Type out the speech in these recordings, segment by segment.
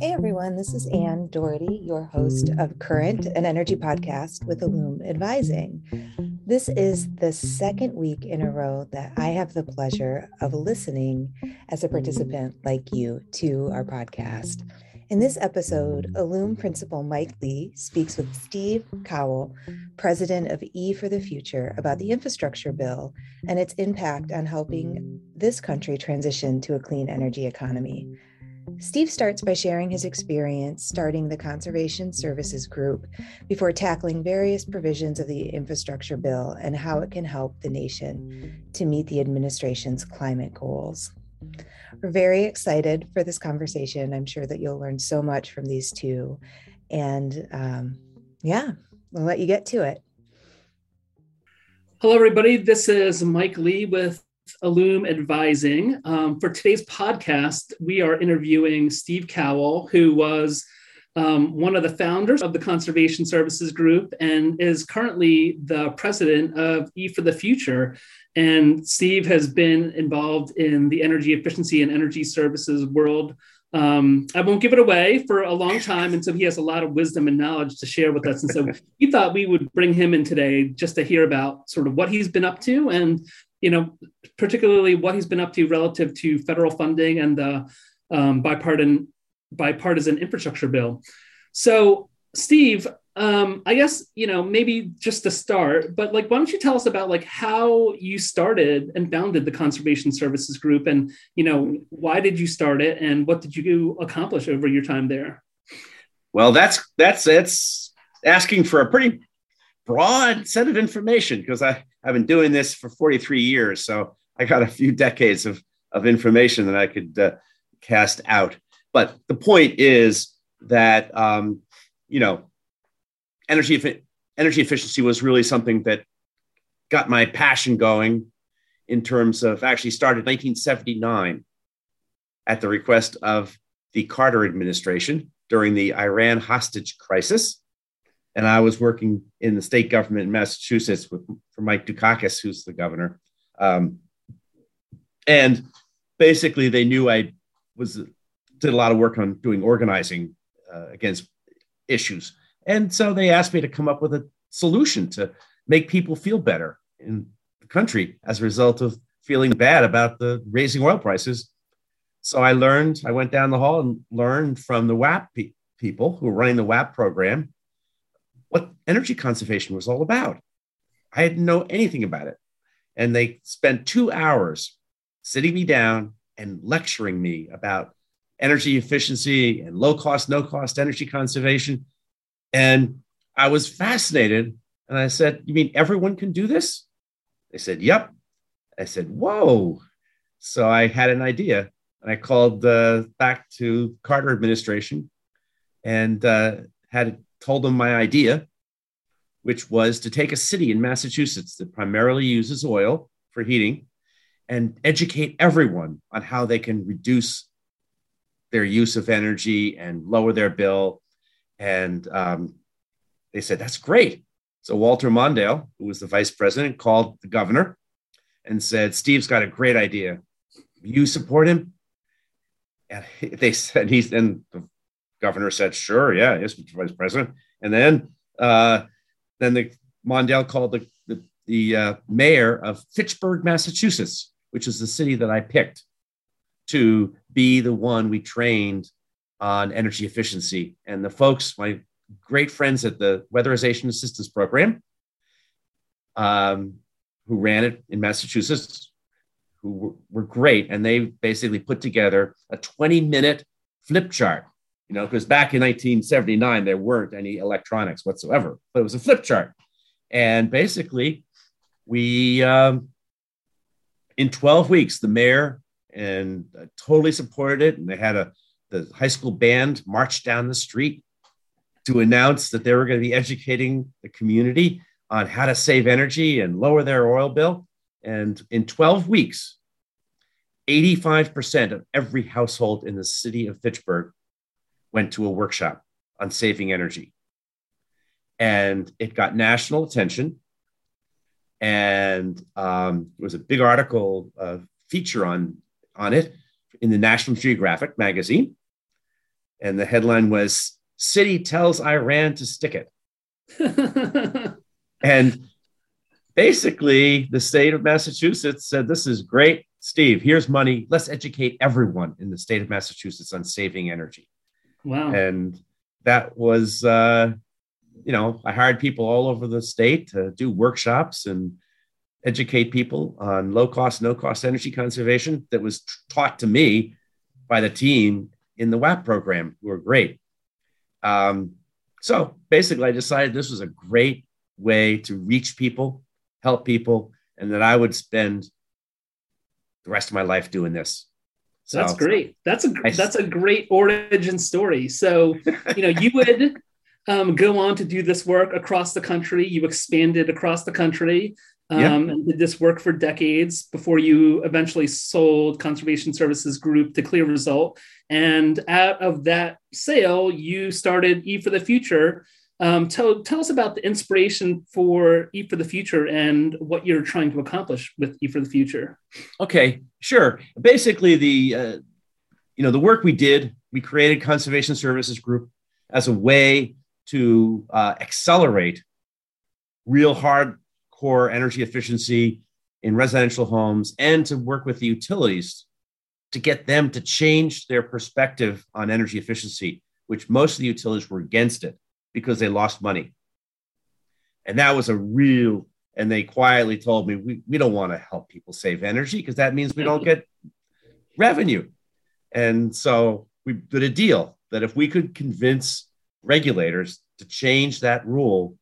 Hey everyone, this is Anne Doherty, your host of Current, an energy podcast with ILLUME Advising. This is the second week in a row that I have the pleasure of listening as a participant like you to our podcast. In this episode, ILLUME principal Mike Lee speaks with Steve Cowell, president of E for the Future, about the infrastructure bill and its impact on helping this country transition to a clean energy economy. Steve starts by sharing his experience starting the Conservation Services Group before tackling various provisions of the infrastructure bill and how it can help the nation to meet the administration's climate goals. We're very excited for this conversation. I'm sure that you'll learn so much from these two. And um, yeah, we'll let you get to it. Hello, everybody. This is Mike Lee with ILLUME Advising. Um, for today's podcast, we are interviewing Steve Cowell, who was um, one of the founders of the Conservation Services Group and is currently the president of E for the Future. And Steve has been involved in the energy efficiency and energy services world. Um, I won't give it away for a long time. And so he has a lot of wisdom and knowledge to share with us. And so we thought we would bring him in today just to hear about sort of what he's been up to and you know, particularly what he's been up to relative to federal funding and the um, bipartisan bipartisan infrastructure bill. So, Steve, um, I guess you know maybe just to start, but like, why don't you tell us about like how you started and founded the Conservation Services Group, and you know why did you start it, and what did you accomplish over your time there? Well, that's that's that's asking for a pretty broad set of information because I I've been doing this for 43 years, so I got a few decades of, of information that I could uh, cast out. But the point is that um, you know, energy energy efficiency was really something that got my passion going in terms of actually started 1979 at the request of the Carter administration during the Iran hostage crisis and I was working in the state government in Massachusetts with for Mike Dukakis, who's the governor. Um, and basically, they knew I was did a lot of work on doing organizing uh, against issues, and so they asked me to come up with a solution to make people feel better in the country as a result of feeling bad about the raising oil prices. So I learned. I went down the hall and learned from the WAP pe- people who were running the WAP program what energy conservation was all about. I didn't know anything about it. And they spent two hours sitting me down and lecturing me about energy efficiency and low cost, no cost energy conservation. And I was fascinated. And I said, You mean everyone can do this? They said, Yep. I said, Whoa. So I had an idea and I called uh, back to Carter administration and uh, had told them my idea, which was to take a city in Massachusetts that primarily uses oil for heating and educate everyone on how they can reduce their use of energy and lower their bill. And um, they said, that's great. So Walter Mondale, who was the vice president, called the governor and said, Steve's got a great idea. You support him? And they said, he's, and the governor said, sure, yeah, yes, Mr. Vice President. And then, uh, then the Mondale called the, the, the uh, mayor of Fitchburg, Massachusetts, which is the city that I picked to be the one we trained on energy efficiency. And the folks, my great friends at the Weatherization Assistance Program, um, who ran it in Massachusetts, who were, were great. And they basically put together a 20 minute flip chart you know, because back in 1979, there weren't any electronics whatsoever, but it was a flip chart. And basically, we, um, in 12 weeks, the mayor and uh, totally supported it. And they had a, the high school band march down the street to announce that they were going to be educating the community on how to save energy and lower their oil bill. And in 12 weeks, 85% of every household in the city of Fitchburg went to a workshop on saving energy. And it got national attention. And um, it was a big article uh, feature on, on it in the National Geographic magazine. And the headline was City Tells Iran to Stick It. and basically, the state of Massachusetts said, This is great. Steve, here's money. Let's educate everyone in the state of Massachusetts on saving energy. Wow. And that was, uh, you know, I hired people all over the state to do workshops and educate people on low cost, no cost energy conservation that was taught to me by the team in the WAP program, who are great. Um, so basically, I decided this was a great way to reach people, help people, and that I would spend the rest of my life doing this. So, that's great. That's a I, that's a great origin story. So you know you would um, go on to do this work across the country. You expanded across the country um, yeah. and did this work for decades before you eventually sold Conservation Services Group to CLEAResult. And out of that sale, you started E for the Future. Um, tell, tell us about the inspiration for E for the Future and what you're trying to accomplish with E for the Future. Okay, sure. Basically, the uh, you know the work we did, we created Conservation Services Group as a way to uh, accelerate real hardcore energy efficiency in residential homes and to work with the utilities to get them to change their perspective on energy efficiency, which most of the utilities were against it because they lost money. And that was a real, and they quietly told me, we, we don't want to help people save energy because that means we don't get revenue. And so we did a deal that if we could convince regulators to change that rule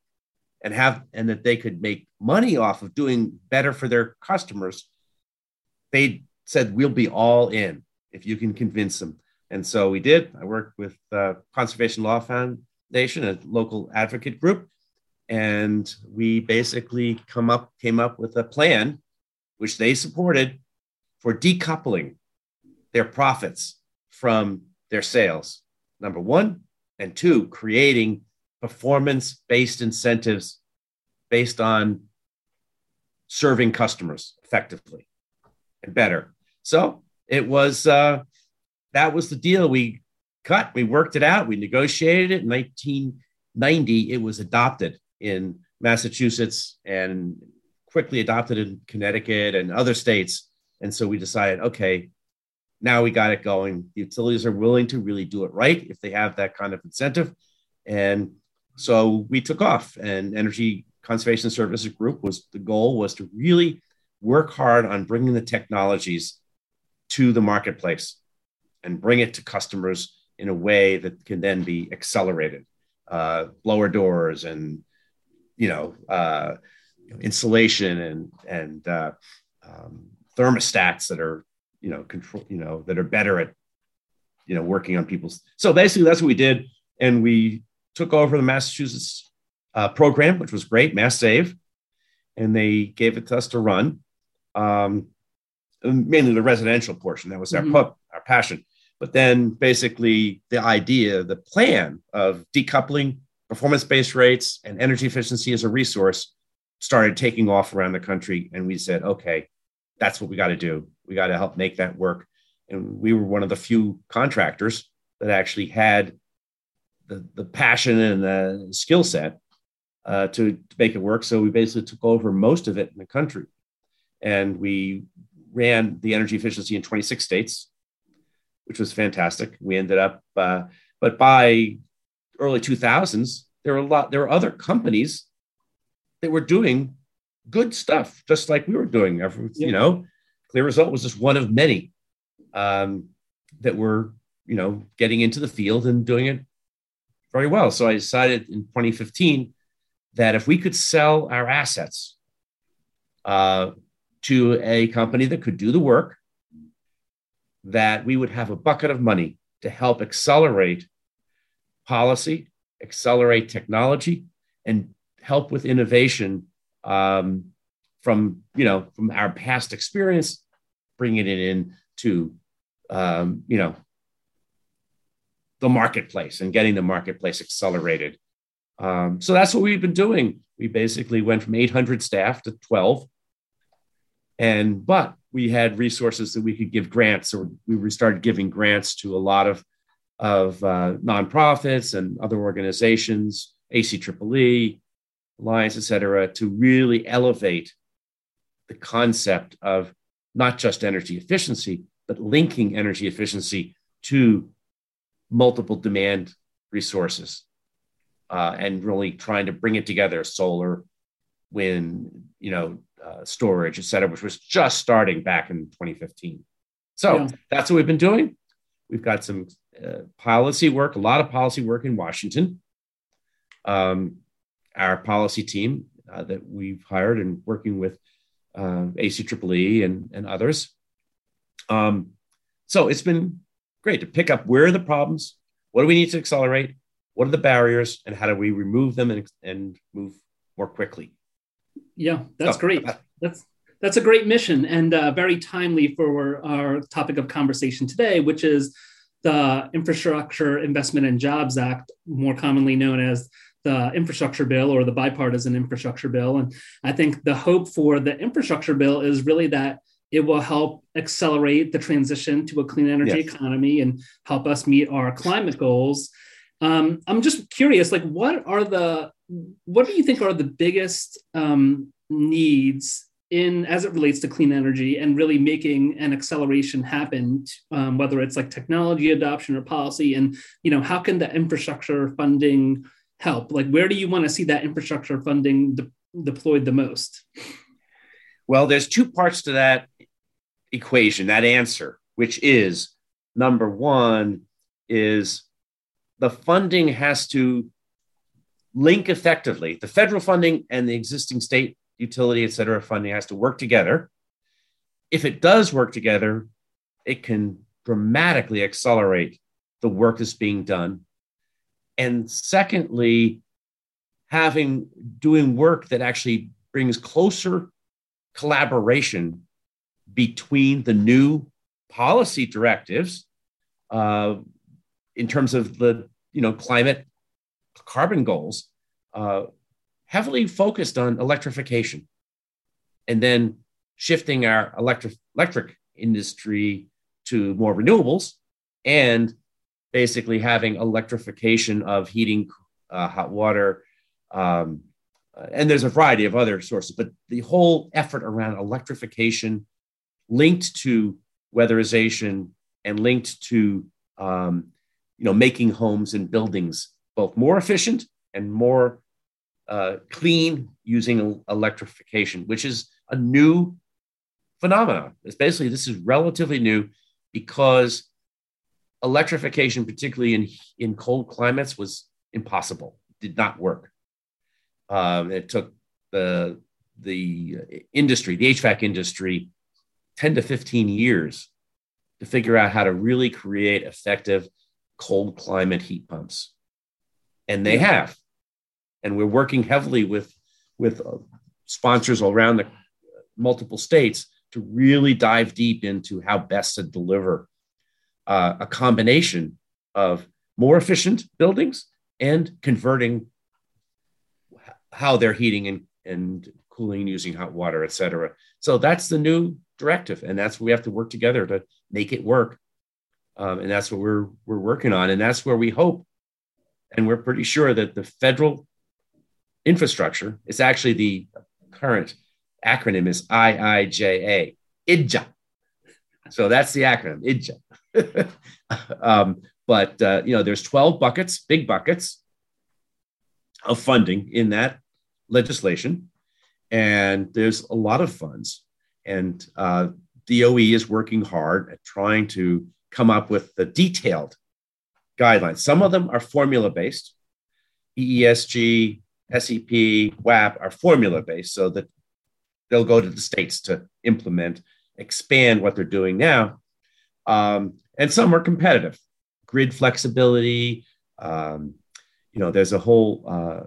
and have and that they could make money off of doing better for their customers they said we'll be all in if you can convince them. And so we did. I worked with uh, conservation law foundation a local advocate group and we basically come up came up with a plan which they supported for decoupling their profits from their sales number one and two, creating performance based incentives based on serving customers effectively and better. So it was uh, that was the deal we cut. We worked it out. We negotiated it in 1990. It was adopted in Massachusetts and quickly adopted in Connecticut and other states. And so we decided, okay, now we got it going. The utilities are willing to really do it right if they have that kind of incentive. And so we took off and Energy Conservation Services Group was the goal was to really work hard on bringing the technologies to the marketplace and bring it to customers in a way that can then be accelerated. Uh, blower doors and you know uh, insulation and and uh, um, thermostats that are you know control you know that are better at you know working on people's so basically that's what we did and we took over the massachusetts uh, program which was great mass save and they gave it to us to run um, mainly the residential portion that was our, mm-hmm. our passion but then basically the idea the plan of decoupling performance-based rates and energy efficiency as a resource started taking off around the country and we said okay that's what we got to do. We got to help make that work. And we were one of the few contractors that actually had the, the passion and the skill set uh, to, to make it work. So we basically took over most of it in the country. And we ran the energy efficiency in 26 states, which was fantastic. We ended up, uh, but by early 2000s, there were a lot, there were other companies that were doing good stuff, just like we were doing. Every, yeah. You know, CLEAResult was just one of many um, that were, you know, getting into the field and doing it very well. So I decided in 2015 that if we could sell our assets uh, to a company that could do the work, that we would have a bucket of money to help accelerate policy, accelerate technology, and help with innovation um, from you know from our past experience, bringing it in to um, you know the marketplace and getting the marketplace accelerated. Um, so that's what we've been doing. We basically went from 800 staff to 12, and but we had resources that we could give grants, or we started giving grants to a lot of of uh, nonprofits and other organizations, ACEEE, Alliance, et cetera, to really elevate the concept of not just energy efficiency, but linking energy efficiency to multiple demand resources uh, and really trying to bring it together solar, wind, you know, uh, storage, et cetera, which was just starting back in 2015. So yeah. that's what we've been doing. We've got some uh, policy work, a lot of policy work in Washington. Um, our policy team uh, that we've hired and working with uh, ACEEE and, and others. Um, so it's been great to pick up where are the problems, what do we need to accelerate, what are the barriers, and how do we remove them and, and move more quickly. Yeah, that's so, great. Uh, that's that's a great mission and uh, very timely for our topic of conversation today, which is the Infrastructure Investment and Jobs Act, more commonly known as the infrastructure bill or the bipartisan infrastructure bill. And I think the hope for the infrastructure bill is really that it will help accelerate the transition to a clean energy yes. economy and help us meet our climate goals. Um, I'm just curious, like, what are the, what do you think are the biggest um, needs in as it relates to clean energy and really making an acceleration happen um, whether it's like technology adoption or policy and you know how can the infrastructure funding help? Like where do you want to see that infrastructure funding de- deployed the most? Well there's two parts to that equation that answer which is number one is the funding has to link effectively the federal funding and the existing state utility, et cetera, funding has to work together. If it does work together, it can dramatically accelerate the work that's being done. And secondly, having doing work that actually brings closer collaboration between the new policy directives uh, in terms of the you know climate carbon goals uh, heavily focused on electrification and then shifting our electric, electric industry to more renewables and basically having electrification of heating, uh, hot water. Um, and there's a variety of other sources, but the whole effort around electrification linked to weatherization and linked to um, you know making homes and buildings both more efficient and more uh, clean using electrification, which is a new phenomenon. It's basically this is relatively new because electrification, particularly in in cold climates, was impossible. Did not work. Um, it took the the industry, the HVAC industry, ten to fifteen years to figure out how to really create effective cold climate heat pumps, and they have and we're working heavily with with uh, sponsors around the multiple states to really dive deep into how best to deliver uh, a combination of more efficient buildings and converting how they're heating and, and cooling using hot water, et cetera. So that's the new directive, and that's what we have to work together to make it work. Um, and that's what we're we're working on, and that's where we hope, and we're pretty sure that the federal infrastructure. is actually the current acronym is IIJA, IDJA. So that's the acronym, IDJA. um, but uh, you know, there's 12 buckets, big buckets of funding in that legislation, and there's a lot of funds. And uh, DOE is working hard at trying to come up with the detailed guidelines. Some of them are formula based, EECBG, SEP, WAP are formula based, so that they'll go to the states to implement, expand what they're doing now. Um, and some are competitive, grid flexibility. Um, you know, there's a whole uh,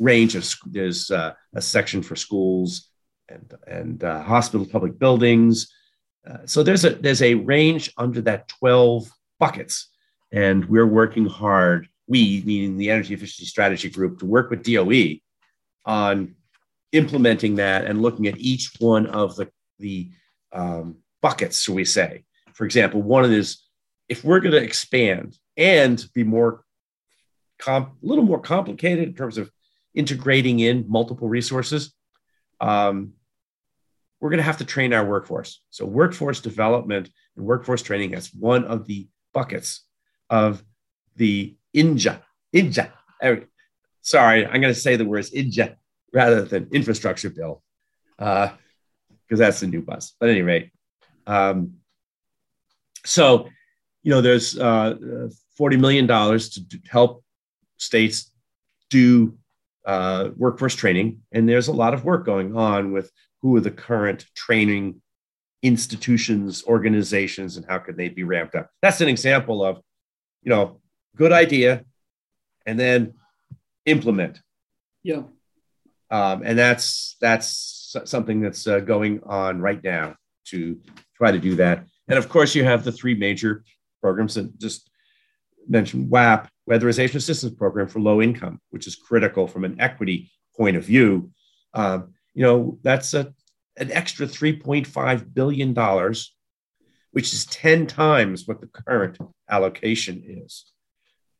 range of there's uh, a section for schools and and uh, hospital public buildings. Uh, so there's a there's a range under that 12 buckets, and we're working hard we, meaning the Energy Efficiency Strategy Group, to work with DOE on implementing that and looking at each one of the, the um, buckets, shall we say. For example, one of is if we're going to expand and be more, a little more complicated in terms of integrating in multiple resources, um, we're going to have to train our workforce. So, workforce development and workforce training is one of the buckets of the INJA. INJA. Sorry, I'm going to say the words INJA rather than infrastructure bill, because uh, that's the new buzz. But at any rate, um, so you know, there's uh, $40 million to help states do uh, workforce training, and there's a lot of work going on with who are the current training institutions, organizations, and how could they be ramped up. That's an example of, you know, good idea, and then implement. Yeah. Um, and that's that's something that's uh, going on right now to try to do that. And of course, you have the three major programs that just mentioned WAP, Weatherization Assistance Program for low income, which is critical from an equity point of view. Um, you know, that's a, an extra $3.5 billion, which is 10 times what the current allocation is.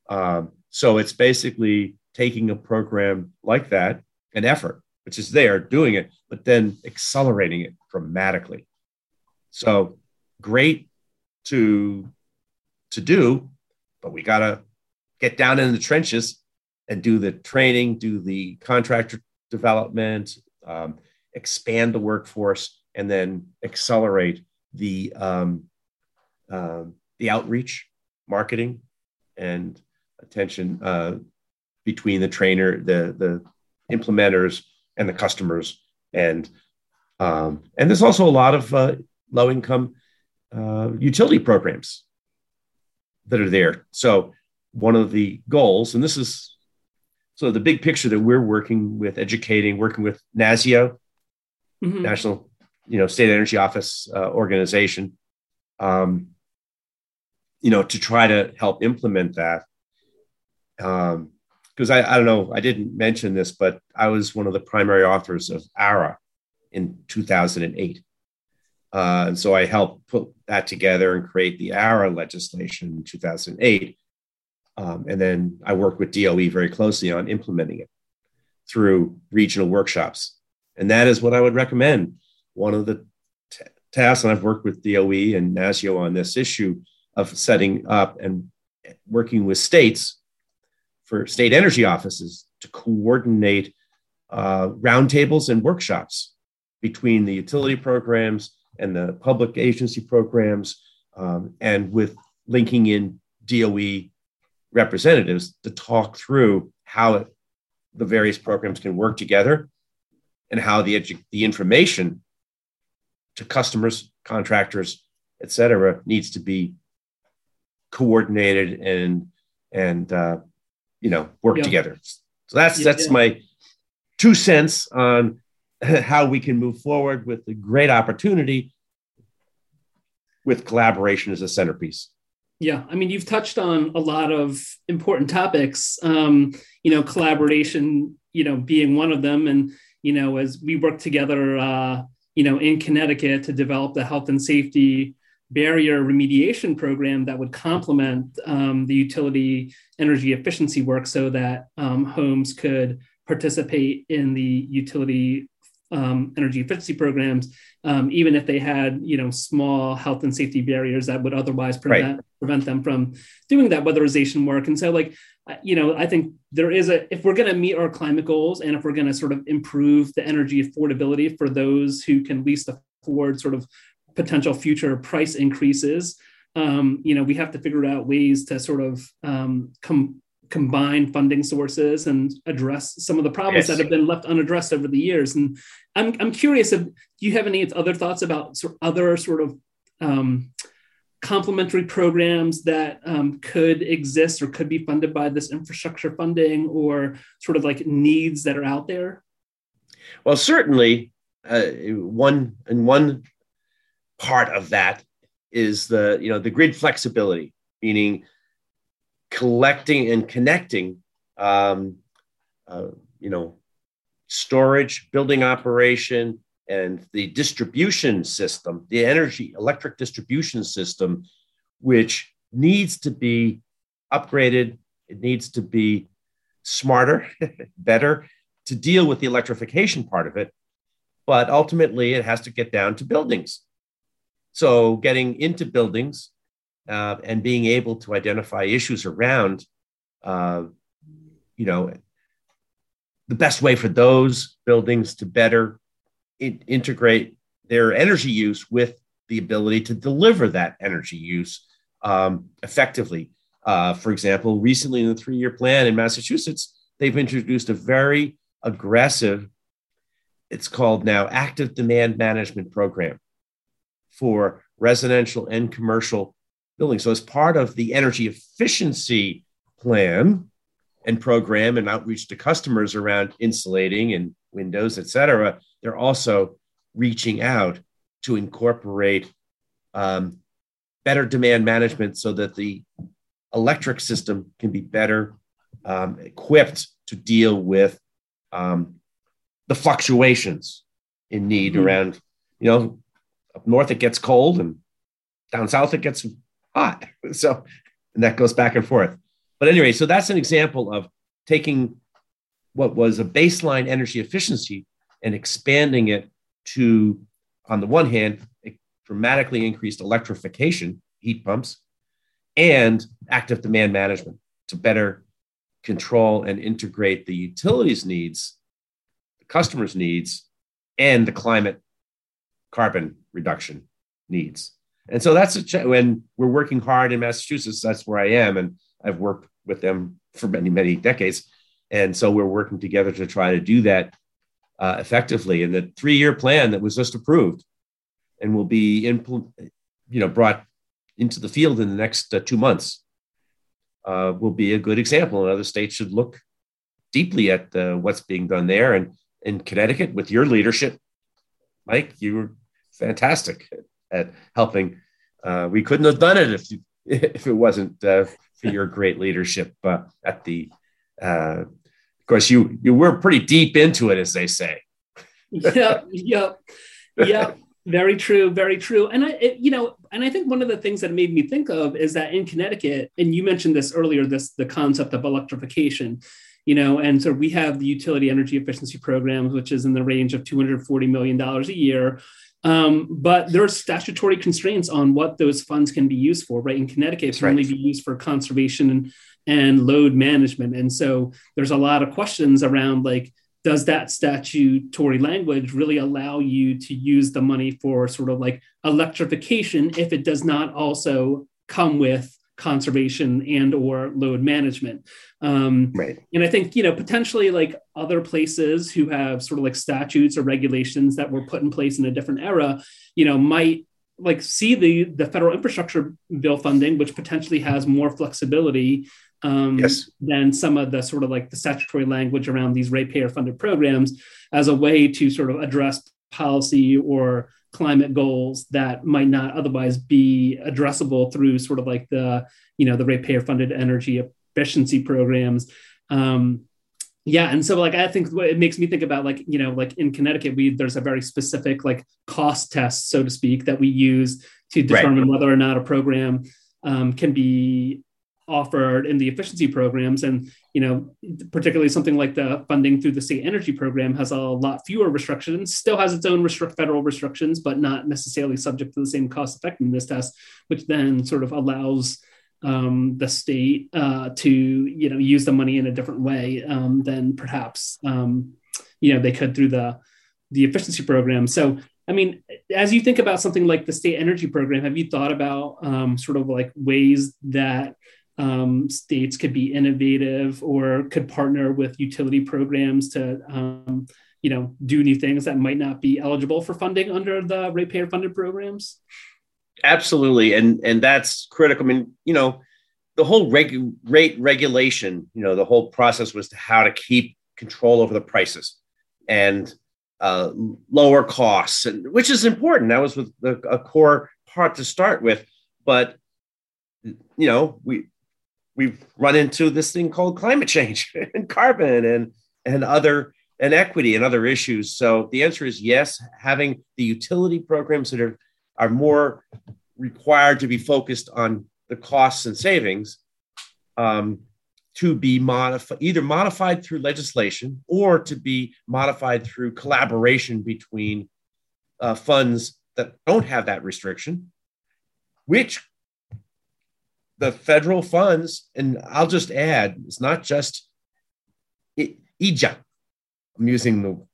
Um, so it's basically taking a program like that, an effort, which is there, doing it, but then accelerating it dramatically. So great to to do, but we got to get down in the trenches and do the training, do the contractor development, um, expand the workforce, and then accelerate the um, uh, the outreach, marketing, and attention uh, between the trainer, the the implementers, and the customers. And um, and there's also a lot of uh, low income uh, utility programs that are there. So one of the goals, and this is so the big picture that we're working with, educating, working with NASEO, mm-hmm. National, you know, State Energy Office uh, organization, um, you know, to try to help implement that. Um, because I, I don't know, I didn't mention this, but I was one of the primary authors of ARRA in 2008. Uh, and so I helped put that together and create the ARRA legislation in 2008. Um, and then I worked with DOE very closely on implementing it through regional workshops. And that is what I would recommend. One of the t- tasks, and I've worked with DOE and NASEO on this issue of setting up and working with states for state energy offices to coordinate uh, roundtables and workshops between the utility programs and the public agency programs, um, and with linking in DOE representatives to talk through how it, the various programs can work together and how the, edu- the information to customers, contractors, et cetera, needs to be coordinated and and uh, you know work yeah. together. So that's yeah, that's yeah. my two cents on how we can move forward with the great opportunity with collaboration as a centerpiece. Yeah, I mean, you've touched on a lot of important topics. Um, you know, collaboration, you know, being one of them, and you know, as we work together, uh, you know, in Connecticut to develop the health and safety barrier remediation program that would complement um, the utility energy efficiency work, so that um, homes could participate in the utility um, energy efficiency programs, um, even if they had you know small health and safety barriers that would otherwise prevent right. prevent them from doing that weatherization work. And so, like you know, I think there is a if we're going to meet our climate goals and if we're going to sort of improve the energy affordability for those who can least afford sort of potential future price increases. Um, you know, we have to figure out ways to sort of um, come combine funding sources and address some of the problems yes. that have been left unaddressed over the years. And I'm, I'm curious if do you have any other thoughts about sort other sort of um, complementary programs that um, could exist or could be funded by this infrastructure funding or sort of like needs that are out there? Well, certainly uh, one and one part of that is the you know the grid flexibility, meaning collecting and connecting, um, uh, you know, storage, building operation, and the distribution system, the energy electric distribution system, which needs to be upgraded. It needs to be smarter, better to deal with the electrification part of it. But ultimately, it has to get down to buildings. So, getting into buildings uh, and being able to identify issues around, uh, you know, the best way for those buildings to better in- integrate their energy use with the ability to deliver that energy use um, effectively. Uh, for example, recently in the three year plan in Massachusetts, they've introduced a very aggressive, it's called now active demand management program for residential and commercial buildings. So, as part of the energy efficiency plan and program and outreach to customers around insulating and windows, et cetera, they're also reaching out to incorporate um, better demand management so that the electric system can be better um, equipped to deal with um, the fluctuations in need mm-hmm. around, you know, up north it gets cold and down south it gets hot. So, and that goes back and forth. But anyway, so that's an example of taking what was a baseline energy efficiency and expanding it to, on the one hand, dramatically increased electrification, heat pumps, and active demand management to better control and integrate the utilities needs, the customers' needs, and the climate carbon reduction needs. And so that's a ch- when we're working hard in Massachusetts, that's where I am. And I've worked with them for many, many decades. And so we're working together to try to do that uh, effectively. And the three-year plan that was just approved and will be impl- you know brought into the field in the next uh, two months uh, will be a good example. And other states should look deeply at uh, what's being done there. And in Connecticut, with your leadership, Mike, you were fantastic at helping. Uh, we couldn't have done it if you, if it wasn't uh, for your great leadership uh, at the. of course, you you were pretty deep into it, as they say. yep, yep, yep. Very true, very true. And I, it, you know, and I think one of the things that made me think of is that in Connecticut, and you mentioned this earlier, this the concept of electrification, you know, and so we have the utility energy efficiency programs, which is in the range of two hundred forty million dollars a year. Um, but there are statutory constraints on what those funds can be used for, right? In Connecticut, it can right. only be used for conservation and, and load management. And so there's a lot of questions around like, does that statutory language really allow you to use the money for sort of like electrification if it does not also come with conservation and or load management um, right and i think you know potentially like other places who have sort of like statutes or regulations that were put in place in a different era you know might like see the the federal infrastructure bill funding which potentially has more flexibility um, yes. than some of the sort of like the statutory language around these ratepayer funded programs as a way to sort of address policy or climate goals that might not otherwise be addressable through sort of like the you know the ratepayer funded energy efficiency programs um, yeah and so like i think it makes me think about like you know like in connecticut we there's a very specific like cost test so to speak that we use to determine right. whether or not a program um, can be offered in the efficiency programs. And you know particularly something like the funding through the state energy program has a lot fewer restrictions still has its own restrict federal restrictions but not necessarily subject to the same cost effectiveness test which then sort of allows um, the state uh, to you know use the money in a different way um, than perhaps um, you know they could through the the efficiency program. So I mean, as you think about something like the state energy program, have you thought about um, sort of like ways that um, states could be innovative or could partner with utility programs to um, you know do new things that might not be eligible for funding under the ratepayer funded programs? Absolutely. And and that's critical. I mean you know the whole reg- rate regulation you know the whole process was to how to keep control over the prices and uh, lower costs and which is important. That was with the, a core part to start with. But you know we we've run into this thing called climate change and carbon and and other and equity and other issues. So the answer is yes. Having the utility programs that are are more required to be focused on the costs and savings um, to be modified, either modified through legislation or to be modified through collaboration between uh, funds that don't have that restriction, which the federal funds, and I'll just add, it's not just EJA. I'm using the,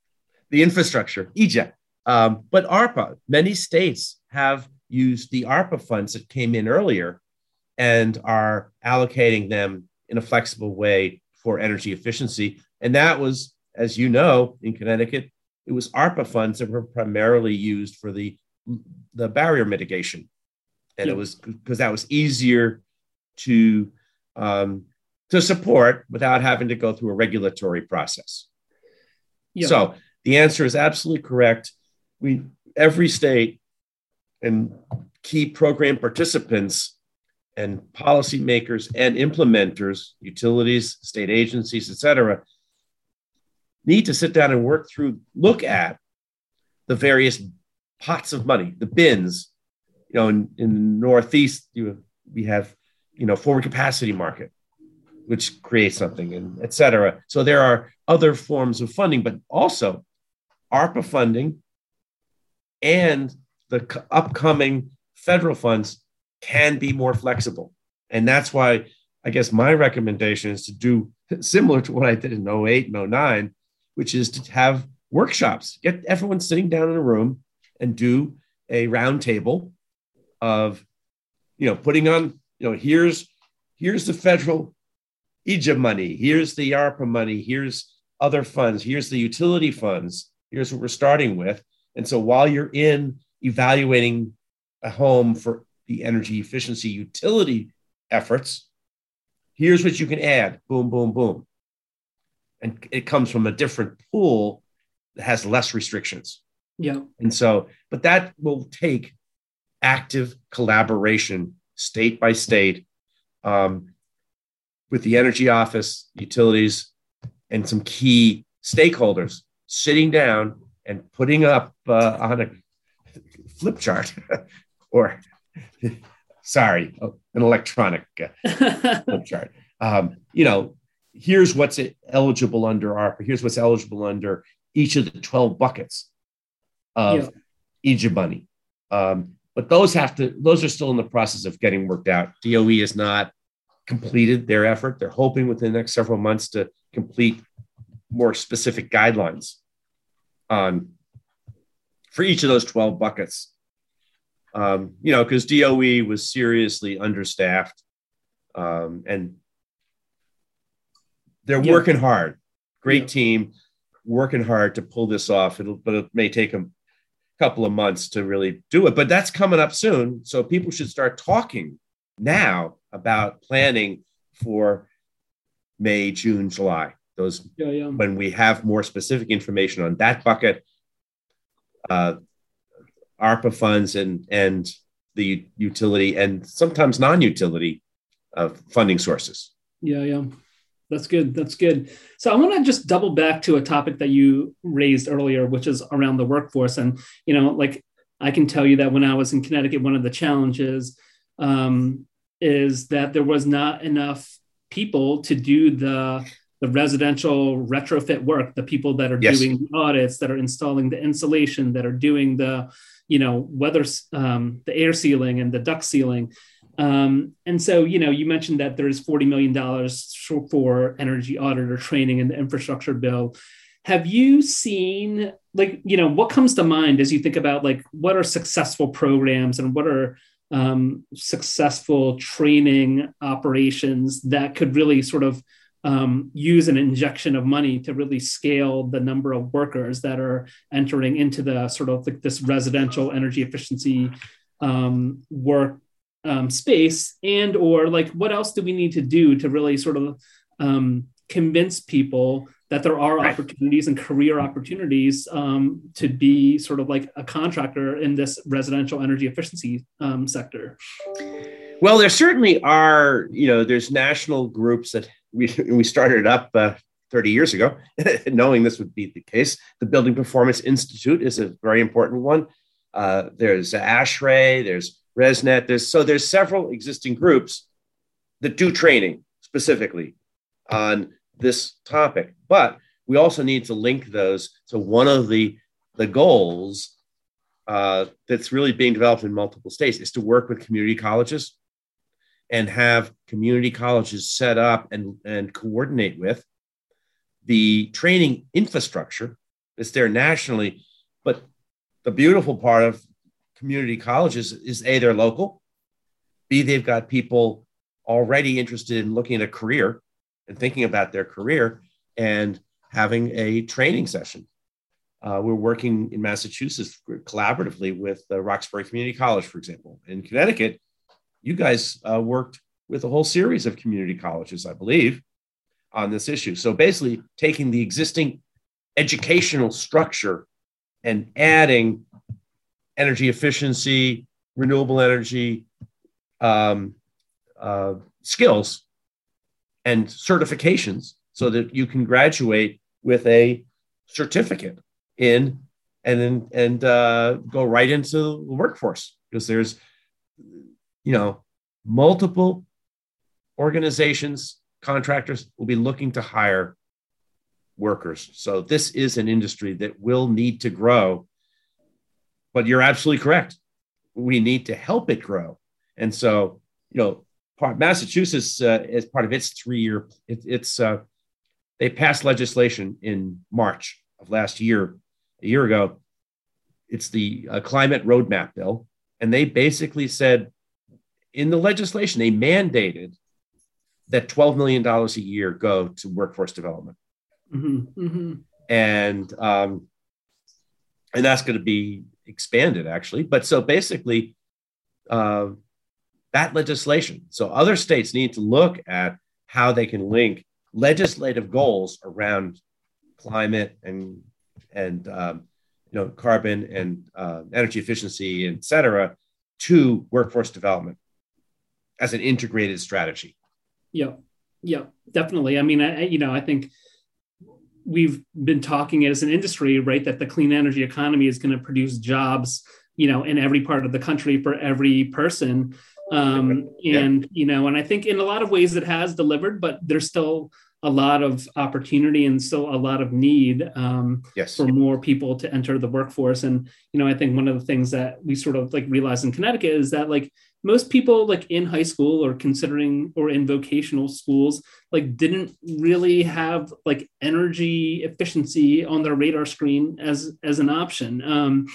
the infrastructure, EJA, um, but ARPA. Many states have used the ARPA funds that came in earlier and are allocating them in a flexible way for energy efficiency. And that was, as you know, in Connecticut, it was ARPA funds that were primarily used for the, the barrier mitigation. And yeah. it was because that was easier to, um, to support without having to go through a regulatory process. Yeah. So the answer is absolutely correct. We every state and key program participants and policymakers and implementers, utilities, state agencies, et cetera, need to sit down and work through, look at the various pots of money, the bins. You know, in, in the Northeast, you, we have, you know, forward capacity market, which creates something, and et cetera. So there are other forms of funding, but also ARPA funding and the upcoming federal funds can be more flexible. And that's why I guess my recommendation is to do similar to what I did in 08 and 09, which is to have workshops, get everyone sitting down in a room and do a roundtable of, you know, putting on, you know, here's here's the federal EJA money, here's the ARPA money, here's other funds, here's the utility funds, here's what we're starting with. And so while you're in evaluating a home for the energy efficiency utility efforts, here's what you can add boom, boom, boom. And it comes from a different pool that has less restrictions. Yeah. And so, but that will take active collaboration state by state um, with the energy office, utilities, and some key stakeholders sitting down and putting up uh, on a flip chart or sorry, an electronic uh, flip chart. Um, you know, here's what's eligible under ARPA. Here's what's eligible under each of the 12 buckets of yeah. EJA money. Um, but those have to, those are still in the process of getting worked out. DOE has not completed their effort. They're hoping within the next several months to complete more specific guidelines on for each of those 12 buckets um, you know, because DOE was seriously understaffed, um, and they're yeah. working hard. Great yeah. team, working hard to pull this off. It'll, but it may take a couple of months to really do it. But that's coming up soon, so people should start talking now about planning for May, June, July. Those yeah, yeah. when we have more specific information on that bucket. Uh, ARPA funds and and the utility and sometimes non-utility uh, funding sources. Yeah, yeah. That's good. That's good. So I want to just double back to a topic that you raised earlier, which is around the workforce. And you know, like I can tell you that when I was in Connecticut, one of the challenges um, is that there was not enough people to do the the residential retrofit work. The people that are yes. doing audits, that are installing the insulation, that are doing the you know weather um, the air sealing and the duct sealing um, and so you know you mentioned that there's 40 million dollars for energy auditor training in the infrastructure bill. Have you seen like you know what comes to mind as you think about like what are successful programs and what are um, successful training operations that could really sort of um, use an injection of money to really scale the number of workers that are entering into the sort of like this residential energy efficiency um, work um, space and or like what else do we need to do to really sort of um, convince people that there are right. opportunities and career opportunities um, to be sort of like a contractor in this residential energy efficiency um, sector well there certainly are you know there's national groups that we we started up uh, 30 years ago, knowing this would be the case. The Building Performance Institute is a very important one. Uh, there's ASHRAE, there's RESNET. There's so there's several existing groups that do training specifically on this topic, but we also need to link those to one of the the goals uh, that's really being developed in multiple states is to work with community colleges and have community colleges set up and, and coordinate with the training infrastructure that's there nationally. But the beautiful part of community colleges is A, they're local, B, they've got people already interested in looking at a career and thinking about their career and having a training session. Uh, we're working in Massachusetts collaboratively with uh, Roxbury Community College, for example. In Connecticut, you guys uh, worked with a whole series of community colleges, I believe, on this issue. So basically, taking the existing educational structure and adding energy efficiency, renewable energy um, uh, skills and certifications so that you can graduate with a certificate in and then and uh, go right into the workforce. Because there's you know multiple organizations contractors will be looking to hire workers. So this is an industry that will need to grow but you're absolutely correct we need to help it grow and so you know part massachusetts uh, as part of its three year it, it's uh, they passed legislation in march of last year a year ago. It's the uh, climate roadmap bill. And they basically said in the legislation, they mandated that $12 million a year go to workforce development. Mm-hmm, mm-hmm. And, um, and that's going to be expanded actually. But so basically, uh, that legislation. So other states need to look at how they can link legislative goals around climate and and um, you know carbon and uh, energy efficiency, et cetera, to workforce development as an integrated strategy. Yeah, yeah, definitely. I mean, I, you know, I think we've been talking as an industry, right, that the clean energy economy is going to produce jobs, you know, in every part of the country for every person. Um, and yeah. you know, and I think in a lot of ways it has delivered, but there's still a lot of opportunity and still a lot of need um, yes. for more people to enter the workforce. And you know, I think one of the things that we sort of like realized in Connecticut is that like most people like in high school or considering or in vocational schools like didn't really have like energy efficiency on their radar screen as as an option. Um,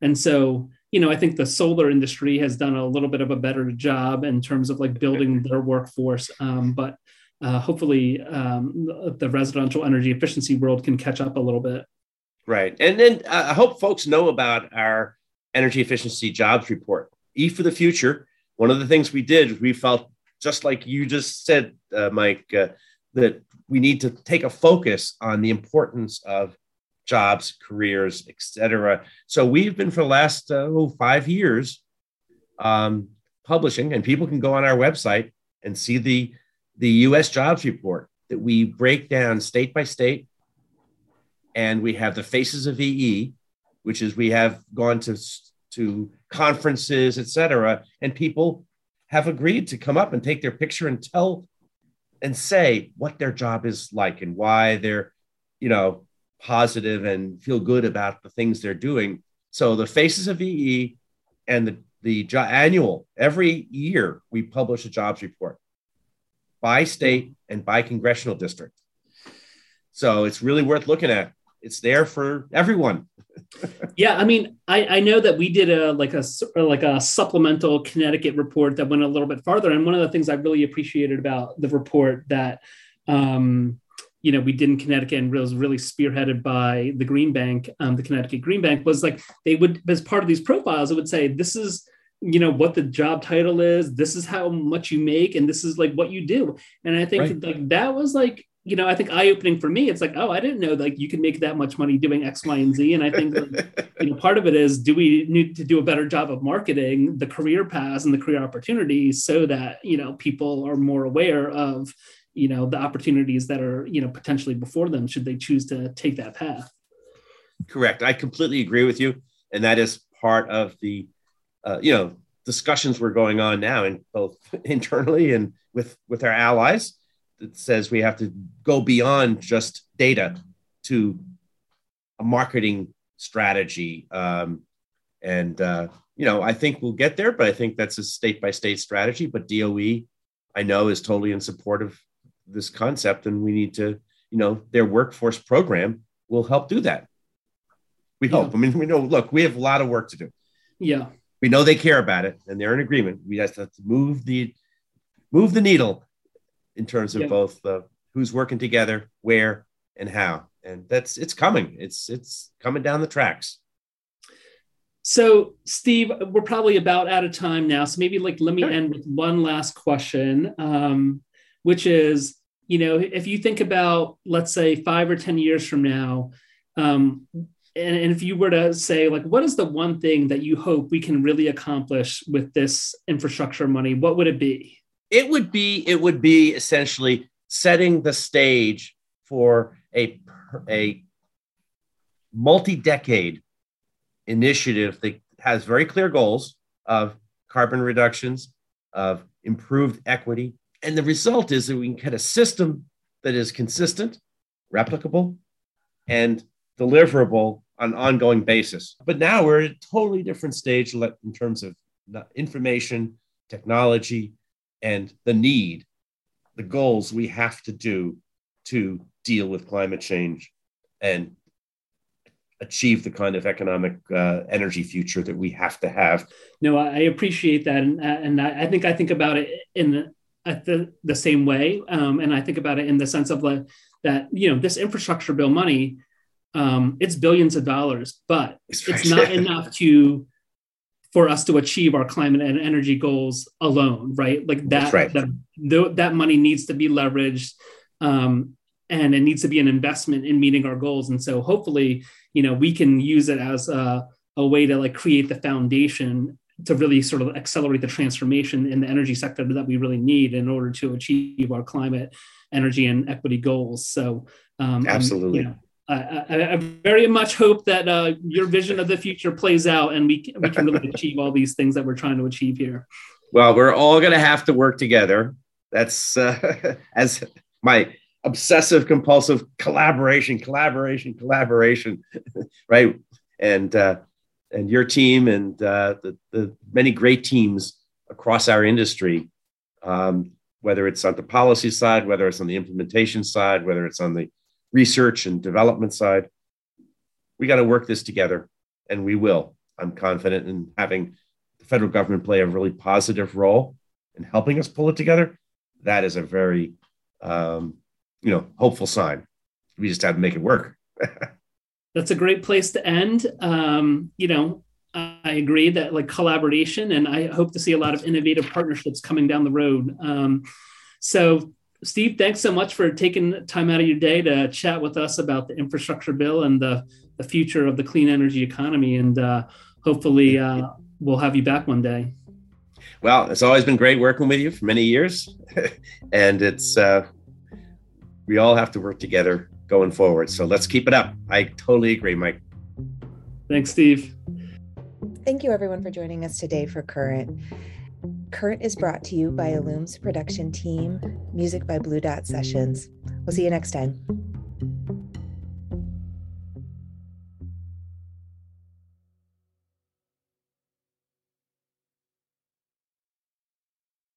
and so you know, I think the solar industry has done a little bit of a better job in terms of like building their workforce. Um, but uh, hopefully um, the residential energy efficiency world can catch up a little bit. Right. And then uh, I hope folks know about our energy efficiency jobs report. E for the future. One of the things we did, we felt just like you just said, uh, Mike, uh, that we need to take a focus on the importance of jobs, careers, etc. So we've been for the last uh, oh, five years um, publishing, and people can go on our website and see the the US jobs report that we break down state by state. And we have the faces of EE, which is we have gone to, to conferences, et cetera, and people have agreed to come up and take their picture and tell and say what their job is like and why they're, you know, positive and feel good about the things they're doing. So the faces of EE and the the jo- annual every year we publish a jobs report by state and by congressional district. So it's really worth looking at. It's there for everyone. yeah, I mean, I, I know that we did a like a like a supplemental Connecticut report that went a little bit farther. And one of the things I really appreciated about the report that um, you know we did in Connecticut and was really spearheaded by the Green Bank, um, the Connecticut Green Bank, was like they would as part of these profiles, it would say this is you know what the job title is this is how much you make and this is like what you do and i think right. like that was like you know i think eye-opening for me it's like oh i didn't know like you can make that much money doing x y and z. And i think like, you know part of it is do we need to do a better job of marketing the career paths and the career opportunities so that you know people are more aware of you know the opportunities that are you know potentially before them should they choose to take that path? Correct. I completely agree with you. And that is part of the uh, you know discussions we're going on now in both internally and with with our allies that says we have to go beyond just data to a marketing strategy um, and uh, you know i think we'll get there but i think that's a state by state strategy but DOE i know is totally in support of this concept and we need to you know their workforce program will help do that. We yeah. hope. I mean we know look we have a lot of work to do. Yeah. We know they care about it and they're in agreement. We have to move the move the needle in terms of yeah. both uh, who's working together where and how. And that's it's coming. It's it's coming down the tracks. So steve we're probably about out of time now. So maybe like let me sure. end with one last question um, which is you know if you think about let's say five or ten years from now um, and, and if you were to say like what is the one thing that you hope we can really accomplish with this infrastructure money? What would it be it would be it would be essentially setting the stage for a a multi-decade initiative that has very clear goals of carbon reductions of improved equity and the result is that we can get a system that is consistent replicable and deliverable on an ongoing basis. But now we're at a totally different stage in terms of information, technology, and the need, the goals we have to do to deal with climate change and achieve the kind of economic uh, energy future that we have to have. No, I appreciate that, and and I think I think about it in the, at the the same way, um, and I think about it in the sense of like that you know this infrastructure bill money um, it's billions of dollars, but it's not enough to for us to achieve our climate and energy goals alone, right? Like that, right. that, that money needs to be leveraged, um, and it needs to be an investment in meeting our goals. And so, hopefully, you know, we can use it as a, a way to like create the foundation to really sort of accelerate the transformation in the energy sector that we really need in order to achieve our climate, energy, and equity goals. So, um, absolutely. You know, I, I, very much hope that uh, your vision of the future plays out and we, we can really achieve all these things that we're trying to achieve here. Well, we're all going to have to work together. That's uh, as my obsessive compulsive collaboration, collaboration, collaboration, right? And uh, and your team and uh, the, the many great teams across our industry, um, whether it's on the policy side, whether it's on the implementation side, whether it's on the research and development side. We got to work this together, and we will. I'm confident in having the federal government play a really positive role in helping us pull it together. That is a very, um, you know, hopeful sign. We just have to make it work. That's a great place to end. Um, you know, I agree that like collaboration, and I hope to see a lot of innovative partnerships coming down the road. Um, so Steve, thanks so much for taking time out of your day to chat with us about the infrastructure bill and the, the future of the clean energy economy. And uh, hopefully, uh, we'll have you back one day. Well, it's always been great working with you for many years. and it's, uh, we all have to work together going forward. So let's keep it up. I totally agree, Mike. Thanks, Steve. Thank you, everyone, for joining us today for Current. Current is brought to you by ILLUME's production team, music by Blue Dot Sessions. We'll see you next time.